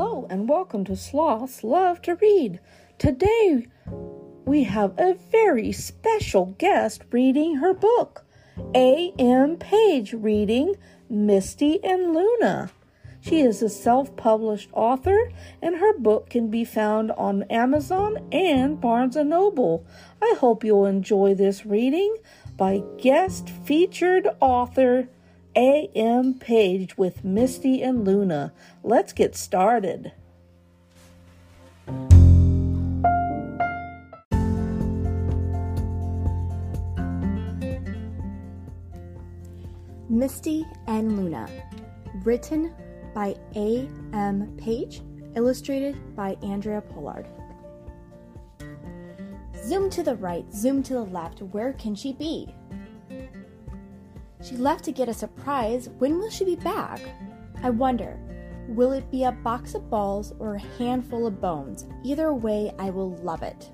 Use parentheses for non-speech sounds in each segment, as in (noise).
Hello and welcome to Sloths Love to Read. Today we have a very special guest reading her book. A.M. Page reading Misty and Luna. She is a self published author, and her book can be found on Amazon and Barnes and Noble. I hope you'll enjoy this reading by guest featured author A.M. Page with Misty and Luna. Let's get started. Misty and Luna, written by A. M. Page, illustrated by Andrea Pollard. Zoom to the right, zoom to the left, where can she be? She left to get a surprise. When will she be back? I wonder, will it be a box of balls or a handful of bones? Either way, I will love it.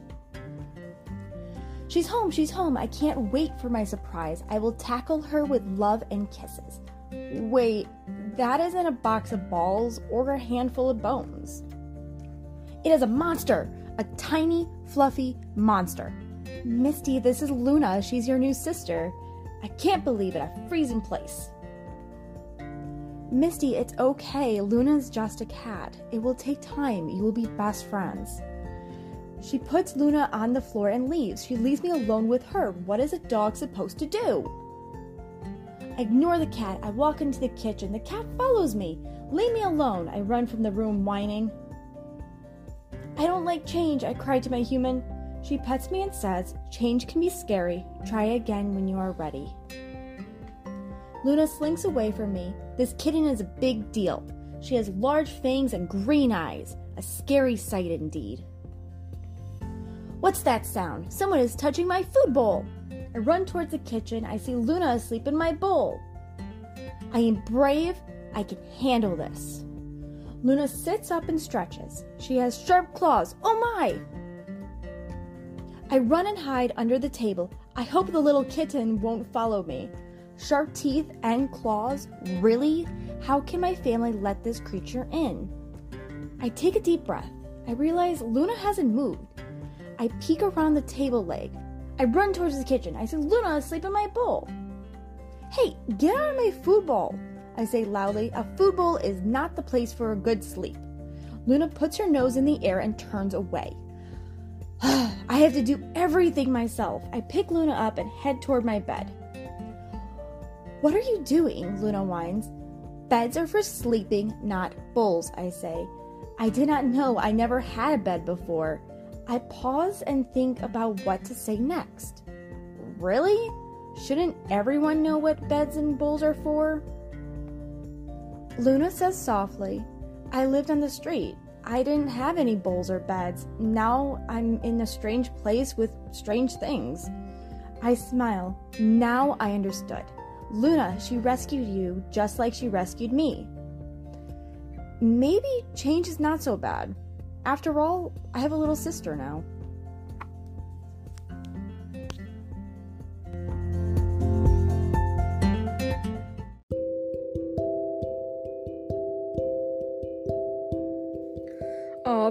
She's home, she's home. I can't wait for my surprise. I will tackle her with love and kisses. Wait, that isn't a box of balls or a handful of bones. It is a monster, a tiny, fluffy monster. Misty, this is Luna. She's your new sister. I can't believe it. I freeze in place. Misty, it's okay. Luna's just a cat. It will take time. You will be best friends. She puts Luna on the floor and leaves. She leaves me alone with her. What is a dog supposed to do? I ignore the cat. I walk into the kitchen. The cat follows me. Leave me alone. I run from the room whining. I don't like change, I cry to my human. She pets me and says, Change can be scary. Try again when you are ready. Luna slinks away from me. This kitten is a big deal. She has large fangs and green eyes. A scary sight indeed. What's that sound? Someone is touching my food bowl. I run towards the kitchen. I see Luna asleep in my bowl. I am brave. I can handle this. Luna sits up and stretches. She has sharp claws. Oh my! I run and hide under the table. I hope the little kitten won't follow me. Sharp teeth and claws? Really? How can my family let this creature in? I take a deep breath. I realize Luna hasn't moved. I peek around the table leg. I run towards the kitchen. I see Luna asleep in my bowl. Hey, get out of my food bowl! I say loudly. A food bowl is not the place for a good sleep. Luna puts her nose in the air and turns away. (sighs) I have to do everything myself. I pick Luna up and head toward my bed. What are you doing? Luna whines. Beds are for sleeping, not bowls, I say. I did not know I never had a bed before. I pause and think about what to say next. Really? Shouldn't everyone know what beds and bowls are for? Luna says softly, I lived on the street. I didn't have any bowls or beds. Now I'm in a strange place with strange things. I smile. Now I understood. Luna, she rescued you just like she rescued me. Maybe change is not so bad. After all, I have a little sister now.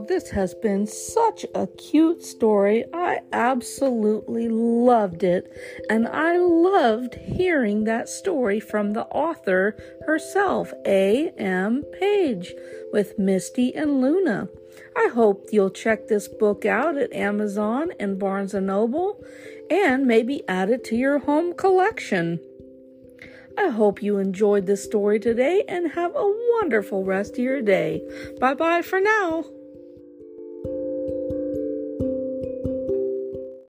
This has been such a cute story. I absolutely loved it. And I loved hearing that story from the author herself, A.M. Page, with Misty and Luna. I hope you'll check this book out at Amazon and Barnes & Noble and maybe add it to your home collection. I hope you enjoyed this story today and have a wonderful rest of your day. Bye bye for now.